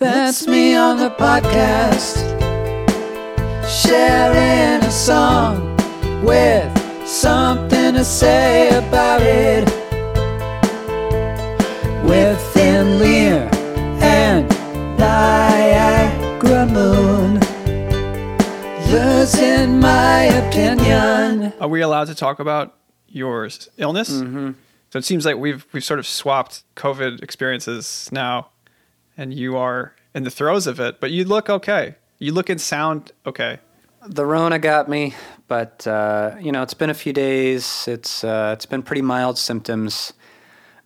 That's me on the podcast, sharing a song with something to say about it. With Thin Lear and Niagara Moon, losing my opinion. Are we allowed to talk about your illness? Mm-hmm. So it seems like we've we've sort of swapped COVID experiences now, and you are in the throes of it, but you look okay. You look and sound okay. The Rona got me, but uh, you know it's been a few days. It's uh, it's been pretty mild symptoms.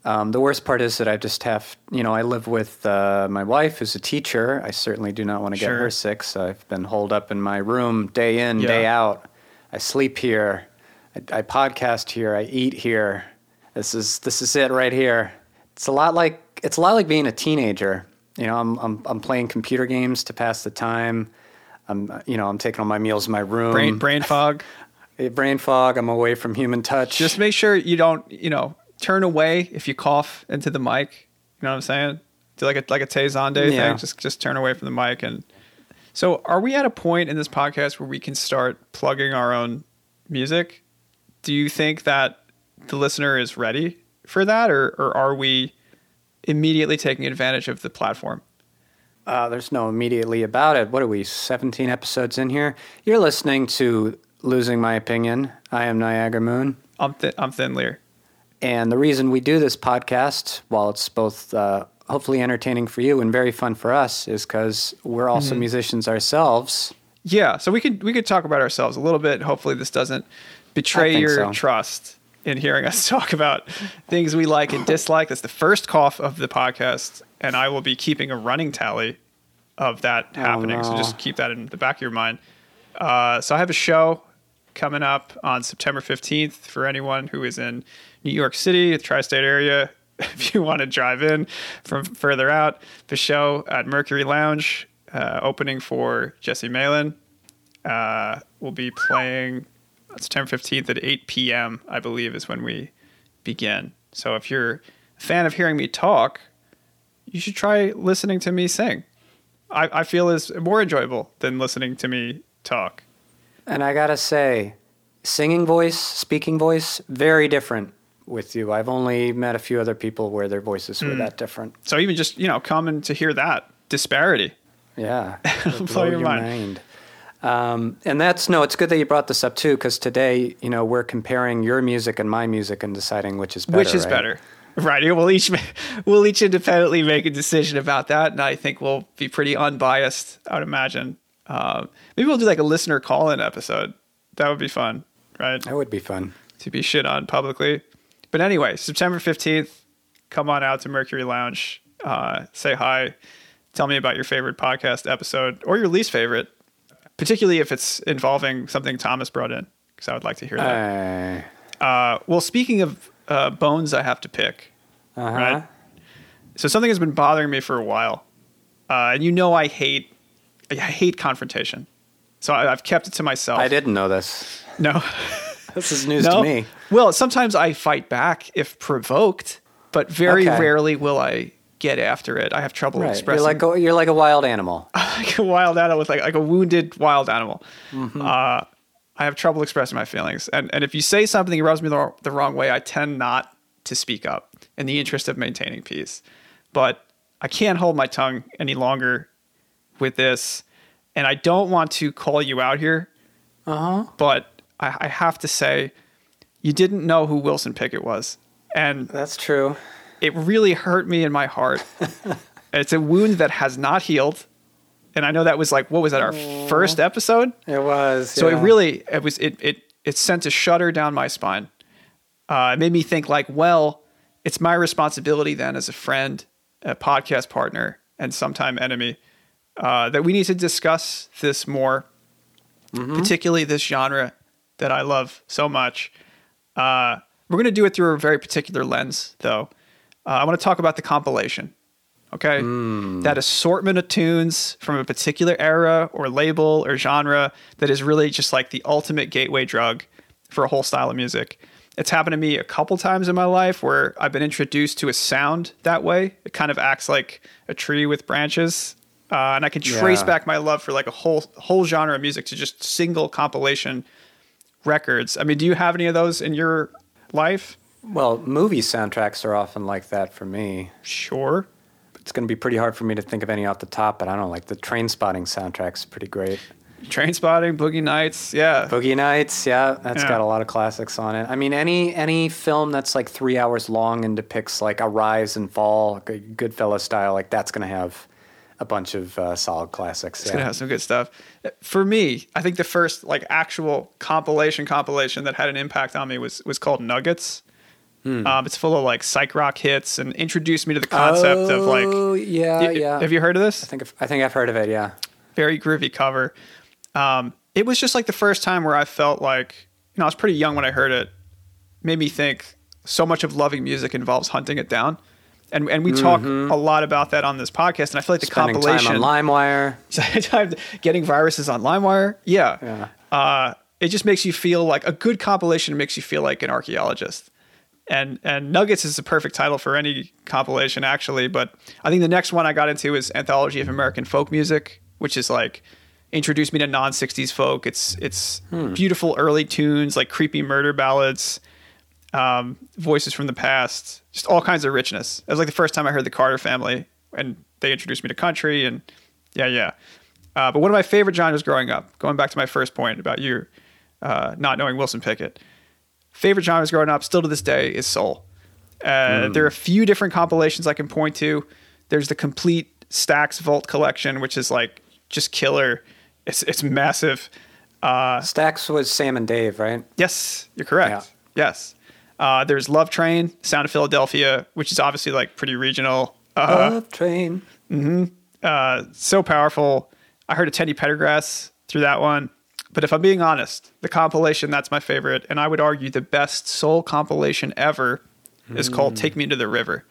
Um, the worst part is that I just have, you know, I live with uh, my wife who's a teacher. I certainly do not want to get Sure. her sick, so I've been holed up in my room day in, Yeah. day out. I sleep here. I, I podcast here. I eat here. This is this is it right here. It's a lot like it's a lot like being a teenager. You know, I'm I'm I'm playing computer games to pass the time. I'm you know I'm taking all my meals in my room. Brain brain fog. Brain fog. I'm away from human touch. Just make sure you don't, you know, turn away if you cough into the mic. You know what I'm saying? Do like a like a Tay Zonday Yeah. thing. Just just turn away from the mic and. So, are we at a point in this podcast where we can start plugging our own music? Do you think that the listener is ready for that, or or are we immediately taking advantage of the platform? Uh, there's no immediately about it. What are we, 17 episodes in here? You're listening to Losing My Opinion. I am Niagara Moon. I'm th- I'm Thin Lear. And the reason we do this podcast, while it's both uh, hopefully entertaining for you and very fun for us, is because we're also Mm-hmm. musicians ourselves. Yeah, so we could we could talk about ourselves a little bit. Hopefully, this doesn't betray your so. trust in hearing us talk about things we like and dislike. That's the first cough of the podcast, and I will be keeping a running tally of that happening. So no. just keep that in the back of your mind. Uh, so I have a show coming up on September fifteenth for anyone who is in New York City, the tri-state area. If you want to drive in from further out, the show at Mercury Lounge, uh, opening for Jesse Malin uh, will be playing September 15th at 8 p.m., I believe, is when we begin. So if you're a fan of hearing me talk, you should try listening to me sing. I, I feel is more enjoyable than listening to me talk. And I gotta say, singing voice, speaking voice, very different with you. I've only met a few other people where their voices Hmm. were that different. So even just, you know, coming to hear that disparity. Yeah, It'll blow your mind. Um, and that's no, it's good that you brought this up too, because today, you know, we're comparing your music and my music and deciding which is better. which is right? better right we'll each we'll each independently make a decision about that and i think we'll be pretty unbiased i would imagine um, maybe we'll do like a listener call-in episode that would be fun right That would be fun. to be shit on publicly but anyway september 15th come on out to mercury lounge uh, say hi tell me about your favorite podcast episode or your least favorite particularly if it's involving something thomas brought in because i would like to hear that Uh, uh, well, speaking of uh, bones, I have to pick. uh-huh. Right. So something has been bothering me for a while, uh, and you know I hate I hate confrontation. So I, I've kept it to myself. I didn't know this. No, This is news no. to me. Well, sometimes I fight back if provoked, but very Okay. rarely will I get after it. I have trouble Right. You're expressing like a, you're like a wild animal. like a wild animal with like like a wounded wild animal. Mm-hmm. Uh, I have trouble expressing my feelings, and and if you say something that rubs me the, the wrong way, I tend not to speak up in the interest of maintaining peace. But I can't hold my tongue any longer with this, and I don't want to call you out here, Uh huh. but I, I have to say, you didn't know who Wilson Pickett was, and That's true. it really hurt me in my heart. it's a wound that has not healed. And I know that was like, what was that, our first episode? It was. So yeah. it really, it was, it, it, it sent a shudder down my spine. Uh, it made me think like, well, it's my responsibility then as a friend, a podcast partner, and sometime enemy, uh, that we need to discuss this more, particularly this genre that I love so much. Uh, we're going to do it through a very particular lens, though. Uh, I want to talk about the compilation. Okay. That assortment of tunes from a particular era or label or genre that is really just like the ultimate gateway drug for a whole style of music. It's happened to me a couple times in my life where I've been introduced to a sound that way. It kind of acts like a tree with branches uh, and I can trace Yeah. back my love for like a whole whole genre of music to just single compilation records. I mean, do you have any of those in your life? Well, movie soundtracks are often like that for me. Sure. It's going to be pretty hard for me to think of any off the top, but I don't know, like the Trainspotting soundtrack's pretty great. Trainspotting, Boogie Nights, yeah. Boogie Nights, yeah, that's Yeah. got a lot of classics on it. I mean, any any film that's like three hours long and depicts like a rise and fall, like a Goodfellas style, like that's going to have a bunch of uh, solid classics. It's gonna have some good stuff. For me, I think the first like actual compilation compilation that had an impact on me was was called Nuggets. Hmm. Um, it's full of like psych rock hits and introduced me to the concept of like. Oh, yeah, Y- yeah. Have you heard of I this? think I've, I think I've heard of it. Yeah. Very groovy cover. Um, it was just like the first time where I felt like you know I was pretty young when I heard it. Made me think so much of loving music involves hunting it down. And, and we talk a lot about that on this podcast, and I feel like the Mm-hmm. Spending compilation time on LimeWire. Getting viruses on LimeWire. Yeah. Yeah. Uh, it just makes you feel like a good compilation makes you feel like an archaeologist. And and Nuggets is the perfect title for any compilation, actually. But I think the next one I got into is Anthology of American Folk Music, which is like introduced me to non '60s folk. It's it's beautiful early tunes like creepy murder ballads, um, voices from the past, just all kinds of richness. It was like the first time I heard the Carter Family, and they introduced me to country, and yeah, yeah. Uh, but one of my favorite genres growing up, going back to my first point about you uh, not knowing Wilson Pickett, favorite genres growing up, still to this day, is soul. Uh, There are a few different compilations I can point to. There's the complete Stax Vault collection, which is like just killer. It's it's massive. Uh, Stax was Sam and Dave, right? Yes, you're correct. Yeah. Yes. Uh, there's Love Train, Sound of Philadelphia, which is obviously like pretty regional. Uh, Love Train. uh, so powerful. I heard a Teddy Pendergrass through that one. But if I'm being honest, the compilation that's my favorite, and I would argue the best soul compilation ever, is called "Take Me to the River."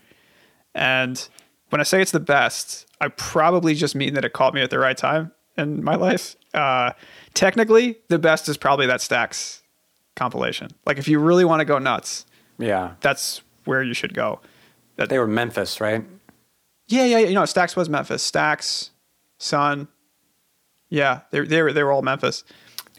And when I say it's the best, I probably just mean that it caught me at the right time in my life. Uh, technically, the best is probably that Stax compilation. Like if you really want to go nuts, Yeah. that's where you should go. They were Memphis, right? Yeah, yeah, yeah. You know, Stax was Memphis. Stax, Sun. Yeah, they they were they were all Memphis.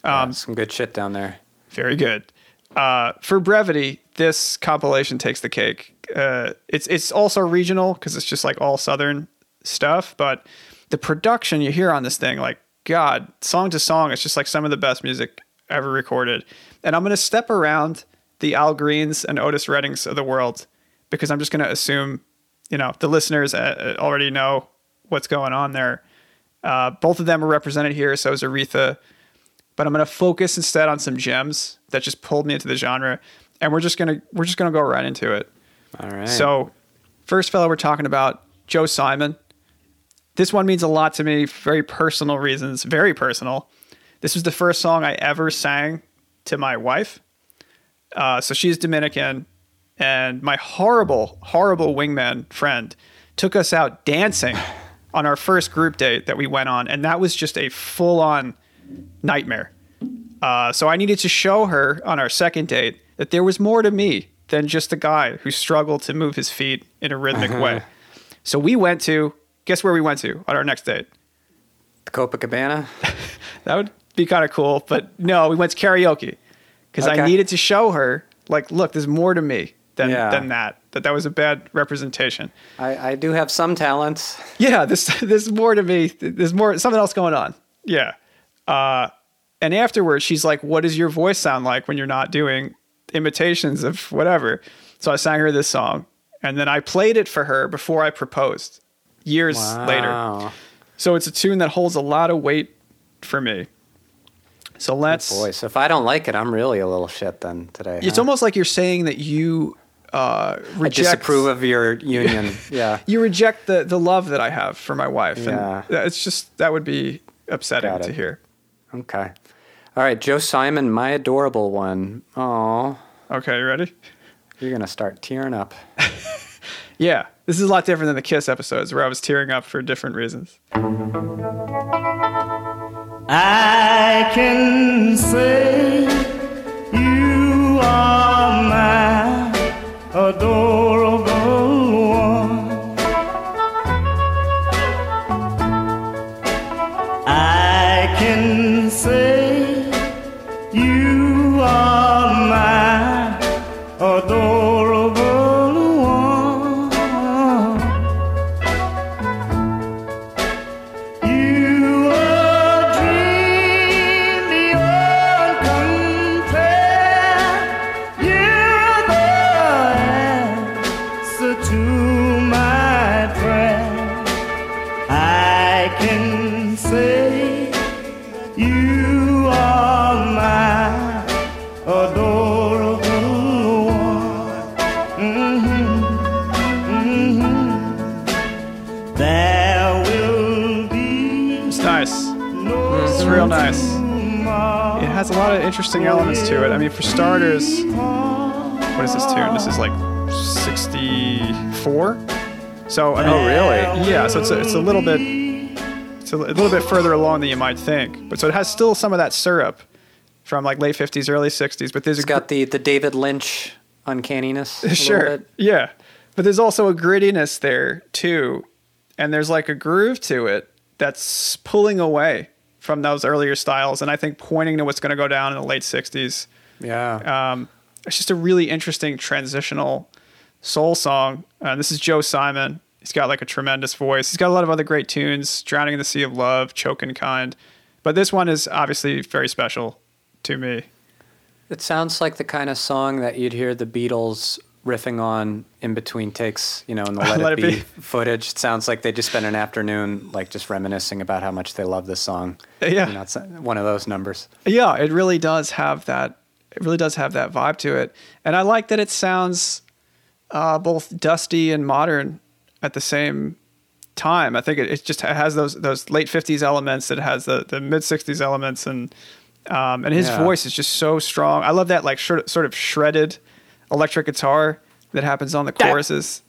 Um, some good shit down there. Very good. Uh, for brevity, this compilation takes the cake. Uh, it's it's also regional because it's just like all southern stuff, but the production you hear on this thing, like God, song to song, it's just like some of the best music ever recorded. And I'm gonna step around the Al Greens and Otis Reddings of the world because I'm just gonna assume, you know, the listeners uh, already know what's going on there. Uh, both of them are represented here, so is Aretha but I'm gonna focus instead on some gems that just pulled me into the genre, and we're just gonna we're just gonna go right into it. All right. So, first fellow we're talking about Joe Simon. This one means a lot to me, very personal reasons, very personal. This was the first song I ever sang to my wife. Uh, so she's Dominican, and my horrible, horrible wingman friend took us out dancing on our first group date that we went on, and that was just a full on nightmare. Uh, so I needed to show her on our second date that there was more to me than just a guy who struggled to move his feet in a rhythmic way. So we went to guess where we went to on our next date. the Copacabana. That would be kind of cool, but no, we went to karaoke because I needed to show her like, look, there's more to me than Yeah. than that. That that was a bad representation. I, I do have some talents. yeah, this there's more to me. There's more something else going on. Yeah. Uh, and afterwards, she's like, "What does your voice sound like when you're not doing imitations of whatever?" So I sang her this song, and then I played it for her before I proposed, years later. So it's a tune that holds a lot of weight for me. So let's. Boy, so if I don't like it, I'm really a little shit then today. It's huh? almost like you're saying that you uh, I reject. disapprove of your union. yeah. you reject the the love that I have for my wife, Yeah. and it's just that would be upsetting to hear. Okay. All right, Joe Simon, my adorable one. Oh, Okay, you ready? you're gonna start tearing up. Yeah, this is a lot different than the Kiss episodes where I was tearing up for different reasons. I can say you are my adorable interesting elements to it. I mean, for starters, what is this tune? This is like 64. So I mean, Oh, really? Yeah. So it's a, it's a little bit it's a, a little bit further along than you might think. But so it has still some of that syrup from like late 50s, early 60s. But there's It's a got the, the David Lynch uncanniness. a sure, bit. yeah. But there's also a grittiness there too, and there's like a groove to it that's pulling away from those earlier styles, and I think pointing to what's going to go down in the late 60s. Yeah. Um, it's just a really interesting transitional soul song. Uh, this is Joe Simon. He's got like a tremendous voice. He's got a lot of other great tunes, "Drowning in the Sea of Love," "Choking Kind," but this one is obviously very special to me. It sounds like the kind of song that you'd hear the Beatles riffing on in between takes, you know, in the Let, Let It, It Be, Be. footage. It sounds like they just spent an afternoon like just reminiscing about how much they love this song. Yeah. You know, it's one of those numbers. Yeah, it really does have that. It really does have that vibe to it, and I like that it sounds uh, both dusty and modern at the same time. I think it, it just has those those late '50s elements. It has the the mid '60s elements, and um, and his Yeah. voice is just so strong. I love that like short, sort of shredded electric guitar that happens on the choruses.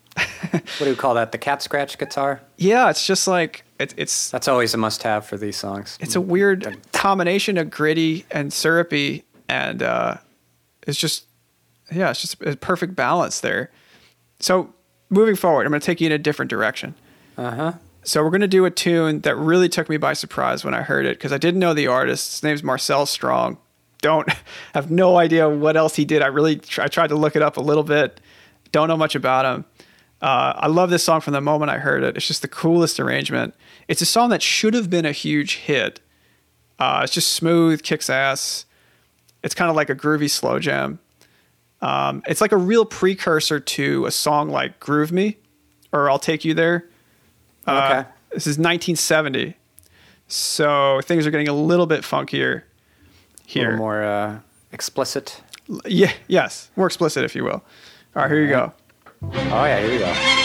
What do you call that? The cat scratch guitar? Yeah, it's just like it, it's That's always a must have for these songs. it's a weird combination of gritty and syrupy and uh it's just yeah it's just a perfect balance there so moving forward i'm going to take you in a different direction Uh huh. so we're going to do a tune that really took me by surprise when i heard it because i didn't know the artist his name's marcel strong don't have no idea what else he did i really i tried to look it up a little bit don't know much about him uh, I love this song from the moment I heard it. It's just the coolest arrangement. It's a song that should have been a huge hit. Uh, it's just smooth, kicks ass. It's kind of like a groovy slow jam. Um, it's like a real precursor to a song like "Groove Me" or "I'll Take You There." Uh, Okay. This is 1970, so things are getting a little bit funkier here. more uh, explicit. Yeah, yes, more explicit, if you will. All right, here you go. Oh yeah, here we go.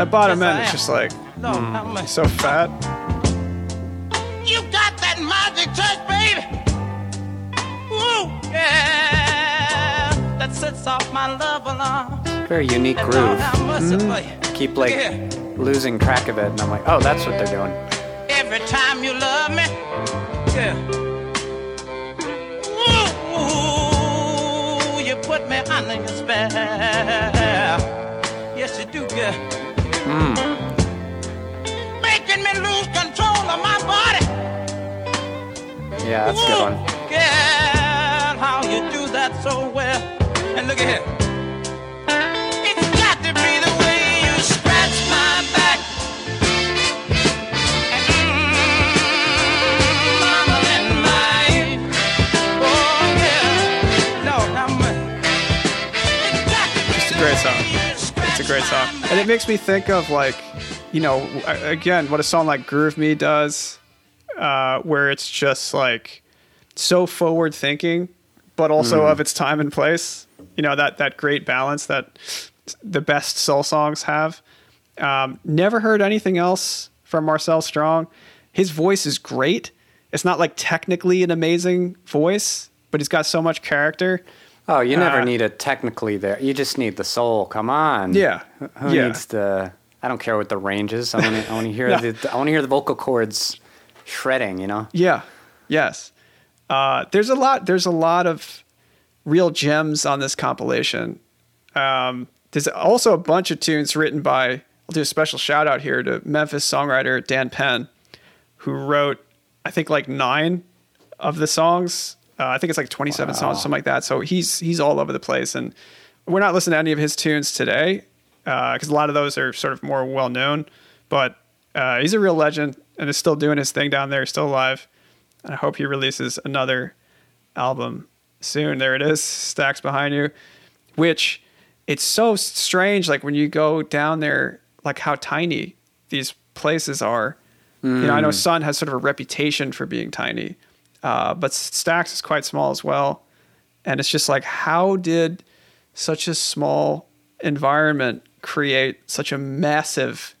That bottom Yes, I end is just like Lord, have mercy. so fat. You got that magic touch, baby. Woo, yeah. That sets off my love alarm. Very unique And groove. Mm-hmm. Keep like Yeah. losing track of it, and I'm like, oh, that's what they're doing. Every time you love me, yeah. Put me under your spell. Yes, you do, girl. Making me lose control of my body. Yeah, that's a good one. Ooh, Girl, how you do that so well. And look at here. It's got to be the way you scratch my back. And mm, mama in my ear. Oh, yeah. Lord, have mercy. It's got to be It's a great song. You It's a great song. And it makes me think of like, you know, again, what a song like Groove Me does, uh, where it's just like so forward thinking, but also of its time and place. You know, that, that great balance that the best soul songs have. Um, never heard anything else from Marcel Strong. His voice is great. It's not like technically an amazing voice, but he's got so much character. Oh, you never Uh, need it technically there. You just need the soul. Come on. Yeah. Who yeah. needs the? I don't care what the range is. I want to. Hear the. I want to hear the vocal cords shredding. You know. Yeah. Yes. Uh, there's a lot. There's a lot of real gems on this compilation. Um, there's also a bunch of tunes written by. I'll do a special shout out here to Memphis songwriter Dan Penn, who wrote, I think like nine of the songs. Uh, I think it's like 27 songs, something like that. So he's he's all over the place, and we're not listening to any of his tunes today because a lot of those are sort of more well known. But uh, he's a real legend and is still doing his thing down there, still alive. And I hope he releases another album soon. There it is, Stax behind you. Which it's so strange, like when you go down there, like how tiny these places are. You know, I know Sun has sort of a reputation for being tiny, uh, but Stax is quite small as well. And it's just like, how did such a small environment create such a massive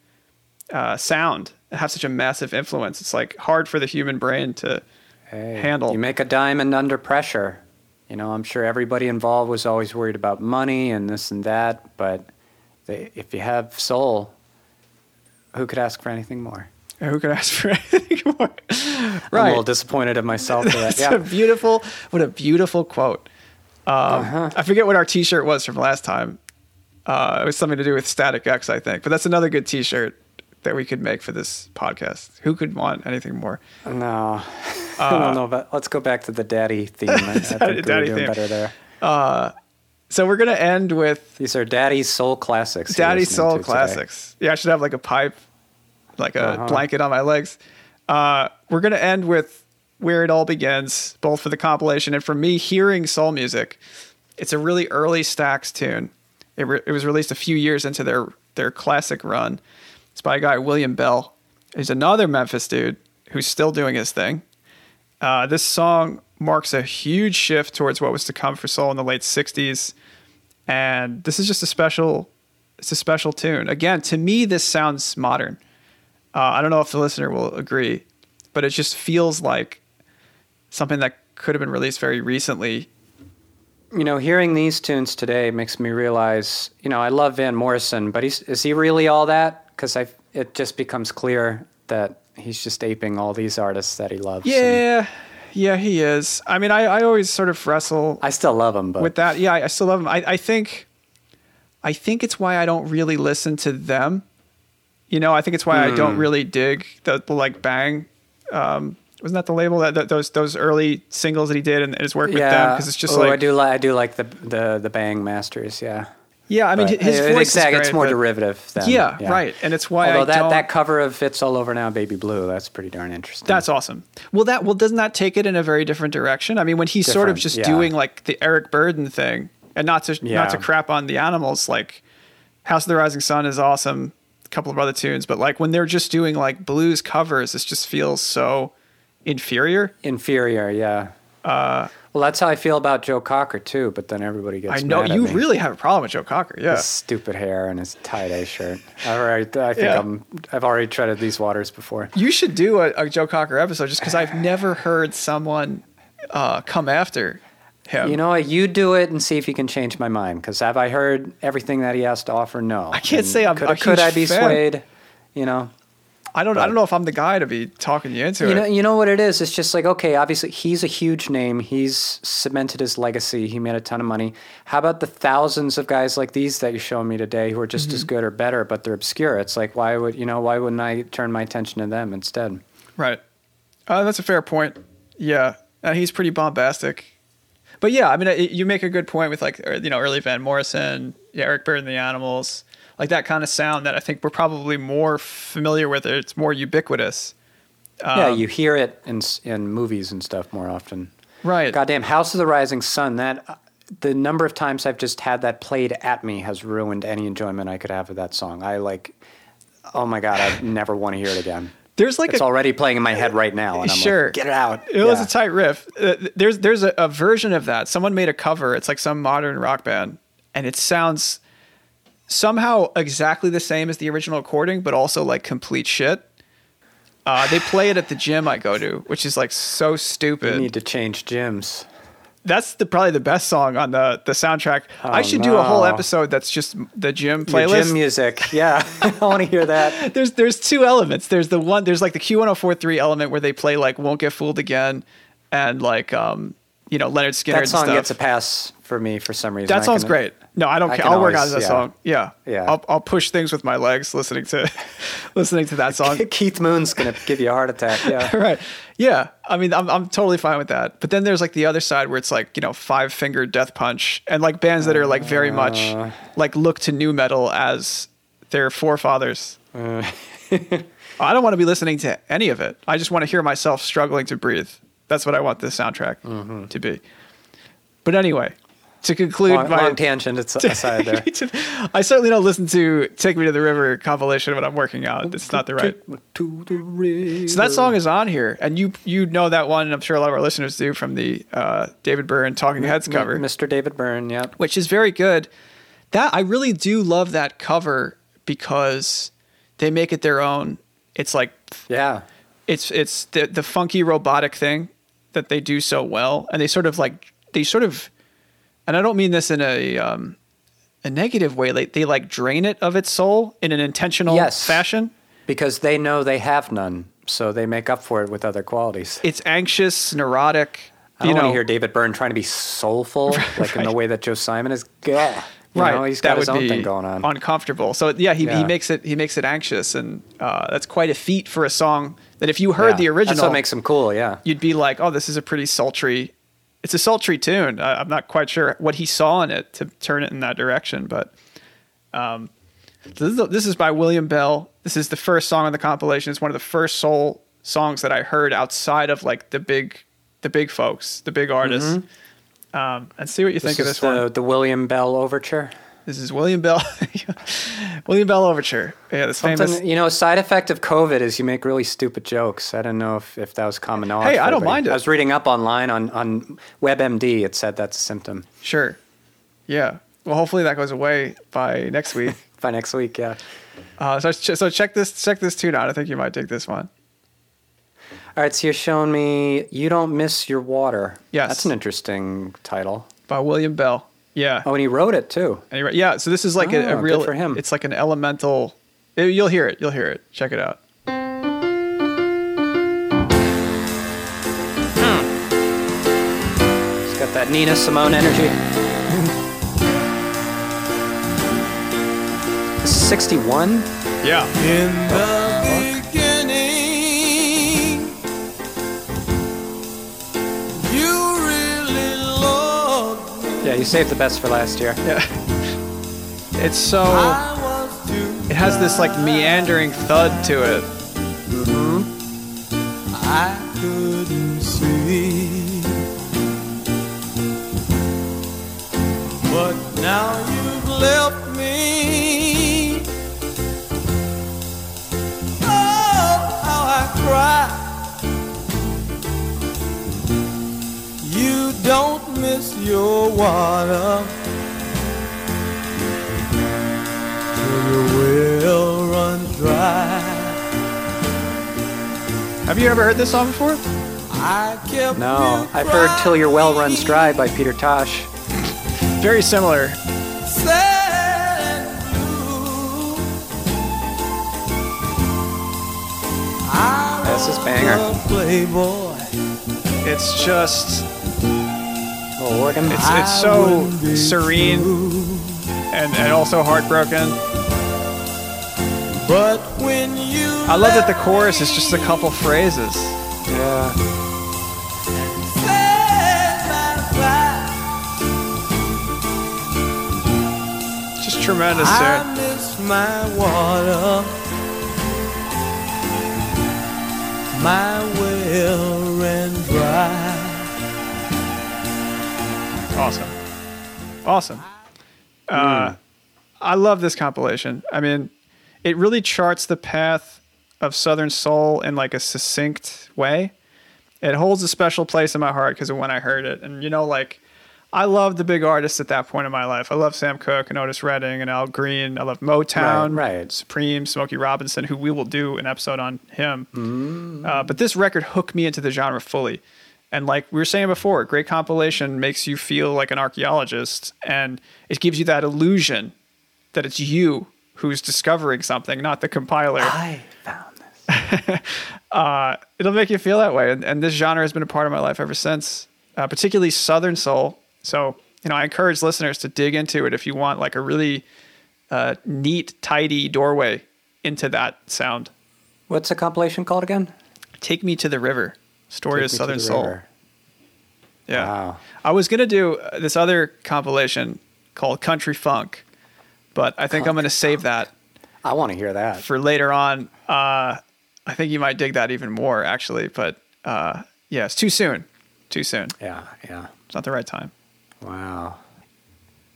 uh, sound and have such a massive influence? It's like hard for the human brain to handle. You make a diamond under pressure. You know, I'm sure everybody involved was always worried about money and this and that, but they, if you have soul, who could ask for anything more? Who could ask for anything more? I'm a little disappointed in myself for that. Yeah. a beautiful, what a beautiful quote. Um, Uh-huh. I forget what our T-shirt was from last time. Uh, it was something to do with Static X, I think. But that's another good T-shirt that we could make for this podcast. Who could want anything more? No, I don't know about. Let's go back to the daddy theme. I, I think we Daddy were doing theme. better there. So we're gonna end with These are daddy's soul classics. Daddy Soul to today. Classics. Yeah, I should have like a pipe, like a Uh-huh. blanket on my legs. Uh, we're gonna end with where it all begins, both for the compilation and for me hearing soul music. It's a really early Stax tune. It, re- it was released a few years into their their classic run. It's by a guy William Bell. He's another Memphis dude who's still doing his thing. Uh, this song marks a huge shift towards what was to come for soul in the late '60s, and this is just a special. It's a special tune. Again, to me, this sounds modern. Uh, I don't know if the listener will agree, but it just feels like something that could have been released very recently. You know, hearing these tunes today makes me realize. You know, I love Van Morrison, but he's is he really all that? Because I it just becomes clear that he's just aping all these artists that he loves. and Yeah, yeah, he is. I mean, I, I always sort of wrestle I still love him, but with that. Yeah, I, I still love him. I, I think, I think it's why I don't really listen to them. You know, I think it's why I don't Hmm. really dig the, the like Bang. Um, wasn't that the label that, that those those early singles that he did and his work with them? Because it's just oh, like I do like I do like the the the Bang Masters. Yeah, yeah. I mean, But his it- voice exactly, is it's more derivative. Than, Yeah, right. And it's why Although I that that cover of "It's All Over Now, Baby Blue" that's pretty darn interesting. That's awesome. Well, that well doesn't that take it in a very different direction? I mean, when he's sort of just yeah. doing like the Eric Burdon thing, and not to Yeah. not to crap on the animals, like House of the Rising Sun is awesome. Couple of other tunes, but like when they're just doing like blues covers, this just feels so inferior. inferior. Yeah. well, that's how I feel about Joe Cocker too. But then everybody gets. I know you really have a problem with Joe Cocker. Yeah, His stupid hair and his tie dye shirt. All right, I think Yeah. I'm. I've already treaded these waters before. you should do a, a Joe Cocker episode just because I've never heard someone uh, come after him. You know what? You do it and see if you can change my mind. Because have I heard everything that he has to offer? No. I can't say I'm could, a could I be fan. swayed? You know. I don't. I don't know if I'm the guy to be talking you into You it. know, you know what it is. It's just like okay, obviously he's a huge name. He's cemented his legacy. He made a ton of money. How about the thousands of guys like these that you're showing me today who are just Mm-hmm. as good or better, but they're obscure? It's like why would you know? Why wouldn't I turn my attention to them instead? Right. Uh, that's a fair point. Yeah, and he's pretty bombastic. But yeah, I mean, it, you make a good point with like er, you know early Van Morrison, yeah, Eric Burdon and the Animals, like that kind of sound that I think we're probably more familiar with. It's more ubiquitous. yeah, Um, you hear it in in movies and stuff more often. Right. Goddamn, House of the Rising Sun. That uh, the number of times I've just had that played at me has ruined any enjoyment I could have of that song. I like. Oh my god, I never want to hear it again. There's like It's a already playing in my head right now, and I'm Sure. like, get it out. It was a tight riff. Uh, there's there's a, a version of that. Someone made a cover. It's like some modern rock band, and it sounds somehow exactly the same as the original recording, but also like complete shit. Uh, they play it at the gym I go to, which is like so stupid. You need to change gyms. That's the probably the best song on the the soundtrack. I Oh, should do a whole episode that's just the gym Your playlist. gym music. Yeah, I want to hear that. there's there's two elements. There's the one there's like the Q1043 element where they play like "Won't Get Fooled Again" and like um you know Lynyrd Skynyrd That song stuff. gets a pass for me for some reason. that I song's can- great. No, I don't I care. I'll work on that yeah. song. Yeah, Yeah. I'll I'll push things with my legs listening to listening to that song. Keith Moon's gonna give you a heart attack. Yeah. right. Yeah. I mean, I'm, I'm totally fine with that. But then there's like the other side where it's like, you know, five finger death punch and like bands that are like very much Uh. like look to nu metal as their forefathers. Uh. I don't want to be listening to any of it. I just want to hear myself struggling to breathe. That's what I want this soundtrack Mm-hmm. to be. But anyway, to conclude Long, my long tangent it's aside there. I certainly don't listen to "Take Me to the River" compilation when I'm working out. It's not the right. To the river. So that song is on here, and you you know that one, and I'm sure a lot of our listeners do from the uh, David Byrne Talking Heads cover, Mr. David Byrne. Yep. which is very good. That I really do love that cover because they make it their own. It's like Yeah. it's it's the the funky robotic thing that they do so well, and they sort of like they sort of, and I don't mean this in a um, a negative way. Like they like drain it of its soul in an intentional Yes. fashion. Because they know they have none, so they make up for it with other qualities. It's anxious, neurotic. I don't you want to hear David Byrne trying to be soulful, like in the way that Joe Simon is. You right know, he's got that his would own be thing going on. uncomfortable so yeah he, he makes it he makes it anxious and uh, that's quite a feat for a song that if you heard Yeah. the original That's what makes him cool. Yeah. you'd be like oh this is a pretty sultry it's a sultry tune. I, i'm not quite sure what he saw in it to turn it in that direction but um, this, is, this is by william bell. This is the first song on the compilation. It's one of the first soul songs that i heard outside of like the big the big folks the big artists. Um, and see what you think Mm-hmm. This of this one. the, the William Bell Overture. This is William Bell. William Bell Overture. Yeah, Something, famous. you know, a side effect of COVID is you make really stupid jokes. I don't know if, if that was common knowledge. Hey, I don't everybody. mind it. I was reading up online on, on WebMD. It said that's a symptom. Sure. Yeah. Well, hopefully that goes away by next week. By next week, yeah. Uh, so, so check this check this tune out. I think you might dig this one. All right, so you're showing me You Don't Miss Your Water. Yes. That's an interesting title. by William Bell. Yeah. Oh, and he wrote it too. And he wri- yeah. So this is like a, Oh, a good real. for him. It's like an elemental. eh, You'll hear it. You'll hear it. Check it out. Hmm. It's got that Nina Simone energy. This is 61? Yeah. In the Yeah, you saved the best for last year. Yeah. It's so. I was too It has this like meandering thud to it. I couldn't see. But now you've left me. Oh, how I cry. You don't miss your water. Till your well runs dry. Have you ever heard this song before? I kept No, I've heard Till Your Well Runs. Dry by Peter Tosh. Very similar. sad and This is was banger. Playboy. It's just. Little organ. It's I it's so serene and, and also heartbroken. But when you I love that the chorus is just a couple phrases. yeah. Just tremendous I miss my water, my well dry. Awesome. Awesome. Uh, I love this compilation. I mean, it really charts the path of Southern Soul in like a succinct way. It holds a special place in my heart because of when I heard it. And, you know, like, I love the big artists at that point in my life. I love Sam Cooke and Otis Redding and Al Green. I love Motown, Right, right. Supreme, Smokey Robinson, who we will do an episode on him. Uh, but this record hooked me into the genre fully. And like we were saying before, great compilation makes you feel like an archaeologist and it gives you that illusion that it's you who's discovering something, not the compiler. I found this. uh, it'll make you feel that way. And, and this genre has been a part of my life ever since, uh, particularly Southern Soul. So, you know, I encourage listeners to dig into it if you want like a really uh, neat, tidy doorway into that sound. What's the compilation called again? Take Me to the River, Story Take of Southern Soul. River. Yeah. Wow. I was going to do this other compilation called Country Funk, but I think I'm going to save that I want to hear that. for later on. Uh, I think you might dig that even more, actually. But uh, yeah, it's too soon. Too soon. Yeah, yeah. It's not the right time. Wow.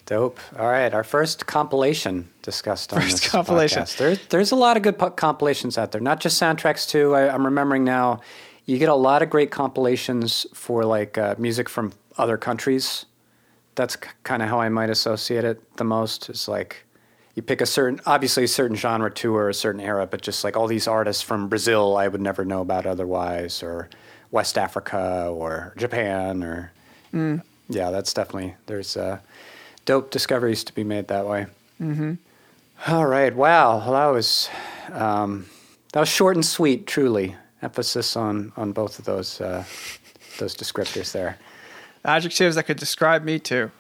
Dope. All right, our first compilation discussed on First this compilation. podcast. There, there's a lot of good po- compilations out there, not just soundtracks too. I, I'm remembering now, you get a lot of great compilations for like uh, music from other countries. That's kind of how I might associate it the most. Is like you pick a certain, obviously a certain genre too, or a certain era, but just like all these artists from Brazil, I would never know about otherwise, or West Africa, or Japan, or yeah, that's definitely there's uh, dope discoveries to be made that way. Mm-hmm. All right, wow, well, that was um, that was short and sweet, truly. Emphasis on on both of those uh, those descriptors there. Adjectives that could describe me too.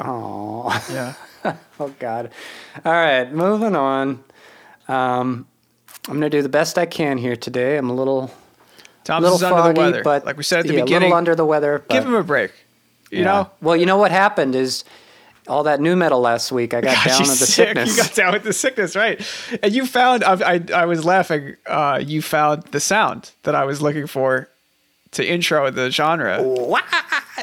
Oh, Yeah. oh God. All right, moving on. Um, I'm gonna do the best I can here today. I'm a little Tom's little is under foggy, the weather. but like we said at the yeah, a beginning, little under the weather. give him a break. You Yeah. know? Well, you know what happened is all that nu metal last week. I got God, down with the sick. sickness. You got down with the sickness, right? And you found. I, I, I was laughing. Uh, you found the sound that I was looking for to intro the genre.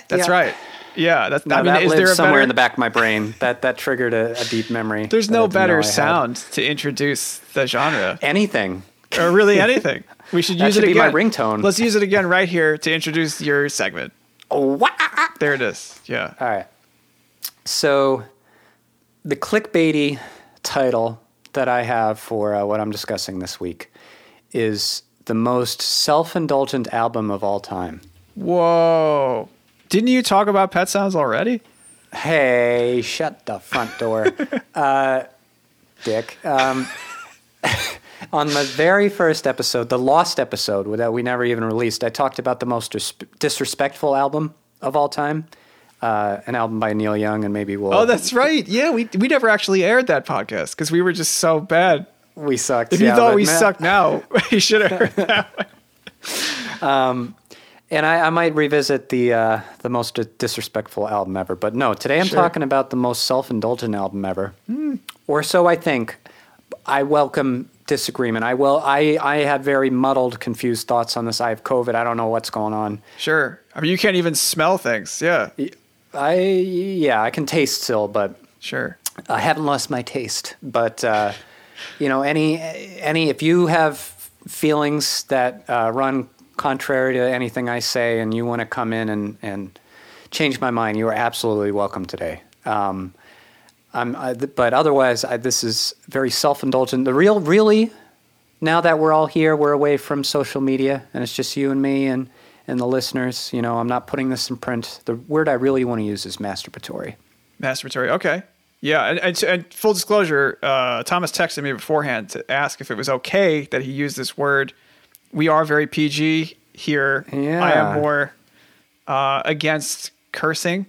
That's Yeah. right. Yeah. That's. No, I mean, that is lives there a somewhere better, in the back of my brain. That that triggered a, a deep memory. There's no better sound to introduce the genre, Anything. or really anything. We should That use should it be my again. ringtone. Let's use it again right here to introduce your segment. Oh, There it is. Yeah. All right. So, the clickbaity title that I have for uh, what I'm discussing this week is the most self-indulgent album of all time. Whoa. Didn't you talk about Pet Sounds already? Hey, shut the front door, uh, Dick. Um, on the very first episode, the lost episode that we never even released, I talked about the most disrespectful album of all time, uh, an album by Neil Young, and maybe we'll. Oh, that's right. Yeah, we we never actually aired that podcast because we were just so bad. we sucked. If yeah, you thought we sucked now, you should have heard that. Um and I, I might revisit the uh, the most disrespectful album ever. But no, today I'm Sure. Talking about the most self-indulgent album ever, or so I think. I welcome disagreement. I will. I I have very muddled, confused thoughts on this. I have COVID. I don't know what's going on. Sure. I mean, you can't even smell things. Yeah. I yeah, I can taste still, but Sure. I haven't lost my taste. But uh, you know, any any if you have feelings that uh, run contrary to anything I say, and you want to come in and and change my mind, you are absolutely welcome today. Um, I'm, I, but otherwise, I, this is very self-indulgent. The real, really, now that we're all here, we're away from social media, and it's just you and me and and the listeners. You know, I'm not putting this in print. The word I really want to use is masturbatory. Masturbatory. Okay. Yeah. And, and, and full disclosure, uh, Thomas texted me beforehand to ask if it was okay that he used this word. We are very PG here. Yeah. I am more uh, against cursing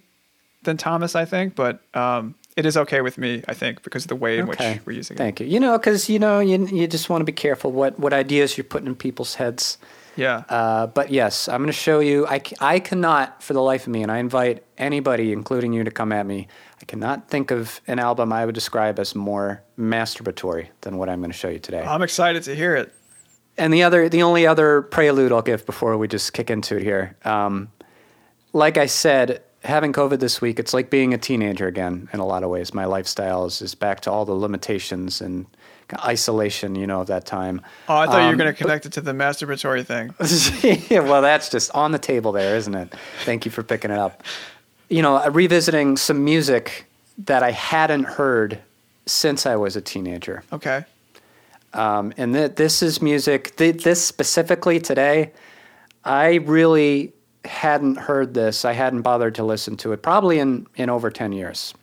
than Thomas, I think, but um, it is okay with me, I think, because of the way in which we're using it. Thank you. You know, because you know, you you just want to be careful what what ideas you're putting in people's heads. Yeah. Uh, but yes, I'm going to show you. I, I cannot, for the life of me, and I invite anybody, including you, to come at me. I cannot think of an album I would describe as more masturbatory than what I'm going to show you today. I'm excited to hear it. And the other, the only other prelude I'll give before we just kick into it here, um, like I said, having COVID this week, it's like being a teenager again in a lot of ways. My lifestyle is, is back to all the limitations and isolation, you know, of that time. Oh, I thought you were Um, going to connect it to the masturbatory thing. yeah, well, that's just on the table there, isn't it? Thank you for picking it up. You know, uh, revisiting some music that I hadn't heard since I was a teenager. Okay. Um, and th- this is music, th- this specifically today, I really hadn't heard this. I hadn't bothered to listen to it probably in, in over 10 years.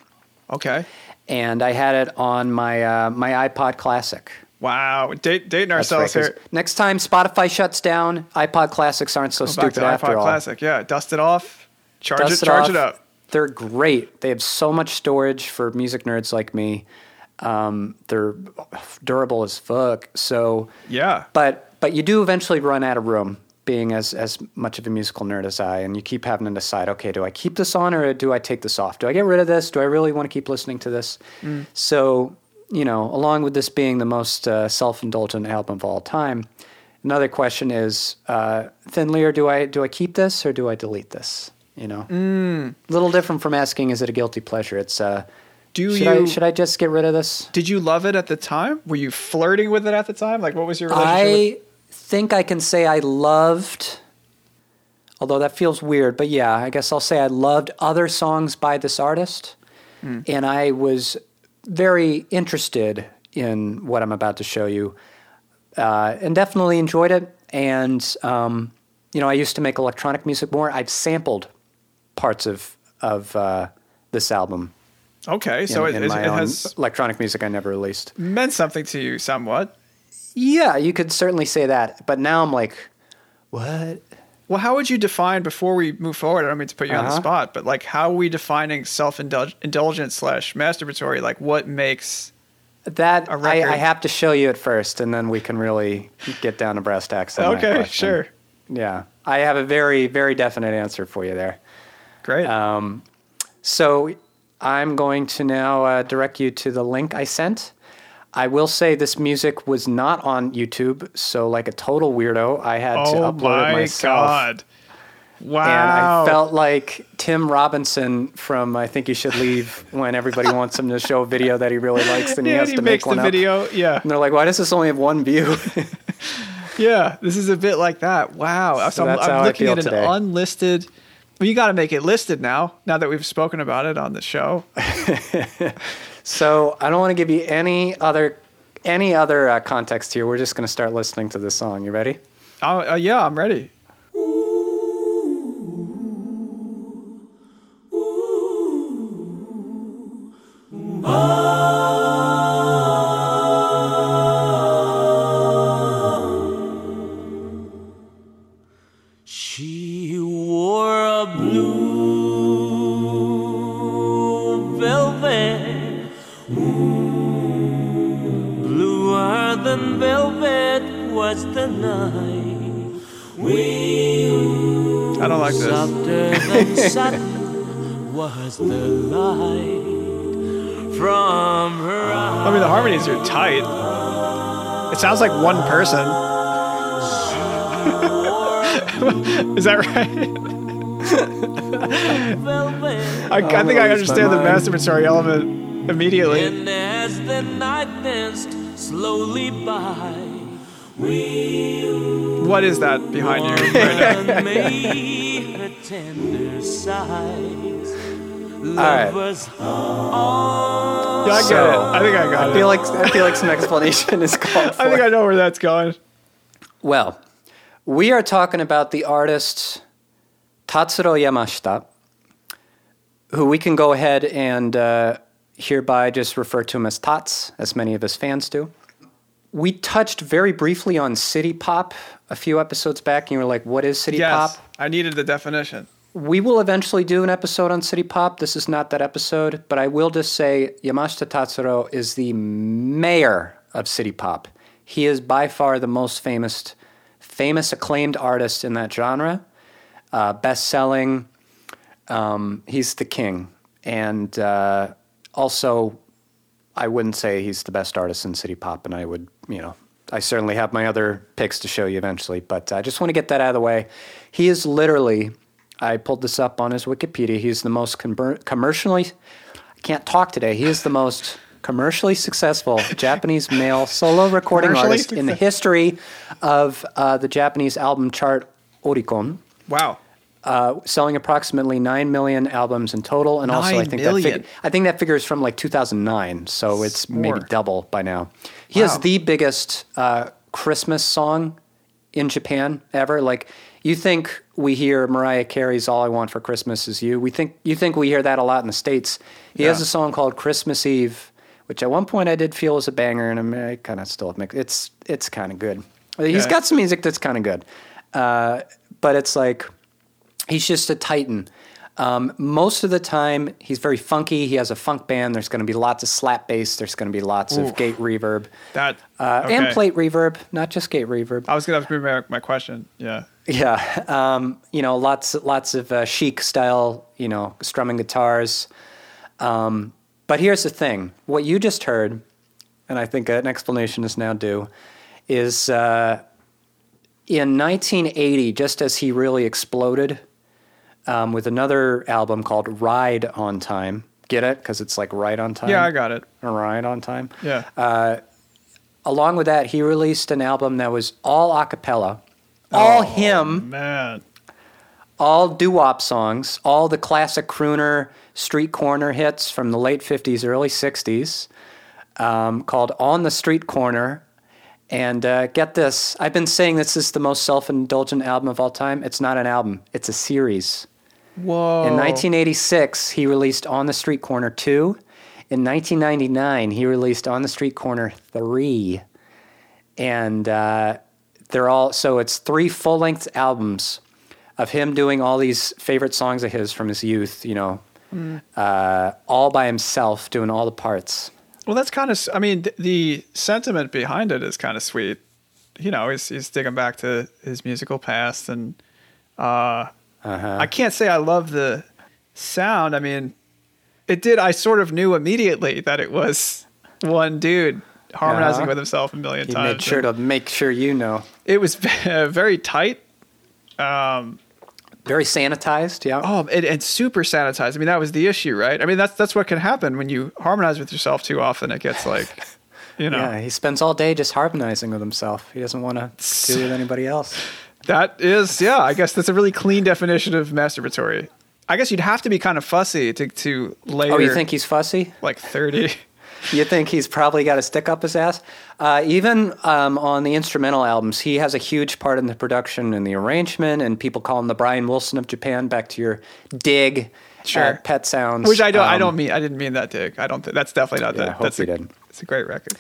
Okay. And I had it on my uh, my iPod Classic. Wow. Date, dating ourselves right, here. Next time Spotify shuts down, iPod Classics aren't so Go back stupid to after iPod all. Classic. Yeah. Dust it off. Charge Dust it. Charge off. it up. They're great. They have so much storage for music nerds like me. Um, they're durable as fuck. So Yeah. but but you do eventually run out of room being as as much of a musical nerd as I and you keep having to decide okay do I keep this on or do I take this off? Do I get rid of this? Do I really want to keep listening to this? So you know along with this being the most uh, self-indulgent album of all time another question is uh, Thin Lear do I do I keep this or do I delete this? You know? A little different from asking is it a guilty pleasure? It's uh Do should you I should I just get rid of this? Did you love it at the time? Were you flirting with it at the time? Like, what was your relationship? with- I think I can say I loved, although that feels weird, but yeah, I guess I'll say I loved other songs by this artist. And I was very interested in what I'm about to show you uh, and definitely enjoyed it. And, um, you know, I used to make electronic music more. I've sampled parts of, of uh, this album. Okay, so in, it, in it, it has electronic music I never released. meant something to you somewhat. Yeah, you could certainly say that. But now I'm like, what? Well, how would you define before we move forward? I don't mean to put you on the Uh-huh. spot, but like, how are we defining self-indulgent slash masturbatory? Like, what makes? That A I, record. I have to show you it first, and then we can really get down to brass tacks. Okay, sure, Yeah, I have a very, very definite answer for you there. great. Um, So I'm going to now uh, direct you to the link I sent. I will say this music was not on YouTube, so like a total weirdo, I had to oh upload it myself. Oh my god! Wow. And I felt like Tim Robinson from I Think You Should Leave when everybody wants him to show a video that he really likes and he yeah, has he to make one the up. video. Yeah, And they're like, why does this only have one view? yeah. This is a bit like that. Wow. So, I'm, that's I'm how I looking feel at an today. unlisted. Well, you got to make it listed now. Now that we've spoken about it on the show. so I don't want to give you any other any other uh, context here. We're just going to start listening to this song. You ready? Oh, uh, yeah, I'm ready. She was the night. I don't like this. Softer than satin was the light from her. I mean, the harmonies are tight. It sounds like one person. Is that right? I, I think I understand the mind. masturbatory element immediately. And as the night danced slowly by, we What is that behind you right now? made her tender sighs. Love was all Yeah, I get So, it. I think I got I it. feel like I feel like some explanation is called for. I think I know where that's going. Well, we are talking about the artist Tatsuro Yamashita, who we can go ahead and uh, hereby just refer to him as Tats, as many of his fans do. We touched very briefly on city pop a few episodes back, and you were like, "What is city Yes, pop?" I needed the definition. We will eventually do an episode on city pop. This is not that episode, but I will just say Yamashita Tatsuro is the mayor of city pop. He is by far the most famous, famous acclaimed artist in that genre. Uh, best selling. Um, he's the king, and uh, also, I wouldn't say he's the best artist in city pop, and I would, you know, I certainly have my other picks to show you eventually, but I just want to get that out of the way. He is literally, I pulled this up on his Wikipedia. He's the most conver- commercially, I can't talk today. He is the most commercially successful Japanese male solo recording artist in the history of uh, the Japanese album chart Oricon Wow. Uh, selling approximately nine million albums in total, and also I think million? that fig- I think that figure is from like 2009, so it's maybe double by now. He Wow. has the biggest uh, Christmas song in Japan ever. Like You think we hear Mariah Carey's "All I Want for Christmas Is You"? We think you think we hear that a lot in the states. He has a song called "Christmas Eve," which at one point I did feel was a banger, and I'm- I kind of still mix. It's it's kind of good. He's got some music that's kind of good, uh, but it's like he's just a titan. Um, most of the time, he's very funky. He has a funk band. There's going to be lots of slap bass. There's going to be lots Ooh. of gate reverb That uh, okay. and plate reverb, not just gate reverb. I was gonna bring back my question. Yeah. Yeah, um, you know, lots lots of uh, chic style, you know, strumming guitars. Um, but here's the thing: what you just heard, and I think an explanation is now due, is uh, in 1980, just as he really exploded um, with another album called "Ride on Time." Get it? Because it's like right on time. Yeah, I got it. Ride on time. Yeah. Uh, along with that, he released an album that was all a cappella, all Oh, him, Man. all doo-wop songs, all the classic crooner street corner hits from the late 50s, early 60s, um, called On the Street Corner. And uh, get this, I've been saying this is the most self-indulgent album of all time. It's not an album, it's a series. Whoa. In 1986, he released On the Street Corner 2. In 1999, he released On the Street Corner 3. And uh, they're all, so it's three full length albums of him doing all these favorite songs of his from his youth, you know, uh, all by himself, doing all the parts. Well, that's kind of. I mean, th- the sentiment behind it is kind of sweet. You know, he's he's digging back to his musical past, and uh, Uh-huh. I can't say I love the sound. I mean, it did. I sort of knew immediately that it was one dude harmonizing Uh-huh. with himself a million He times. made sure to make sure you know. It was very tight. Um, Very sanitized, yeah. Oh, and, and super sanitized. I mean, that was the issue, right? I mean, that's that's what can happen when you harmonize with yourself too often. It gets like, you know, Yeah, he spends all day just harmonizing with himself. He doesn't want to do it with anybody else. That is, yeah. I guess that's a really clean definition of masturbatory. I guess you'd have to be kind of fussy to to layer. Oh, you think he's fussy? like thirty? You think he's probably got a stick up his ass? Uh, even um, on the instrumental albums, he has a huge part in the production and the arrangement, and people call him the Brian Wilson of Japan. Back to your dig, Sure. Pet Sounds, Which I don't. I Um, don't mean. I didn't mean that, Dig. I don't. Th- that's definitely not Yeah, I that. hope That's a, didn't. It's a great record.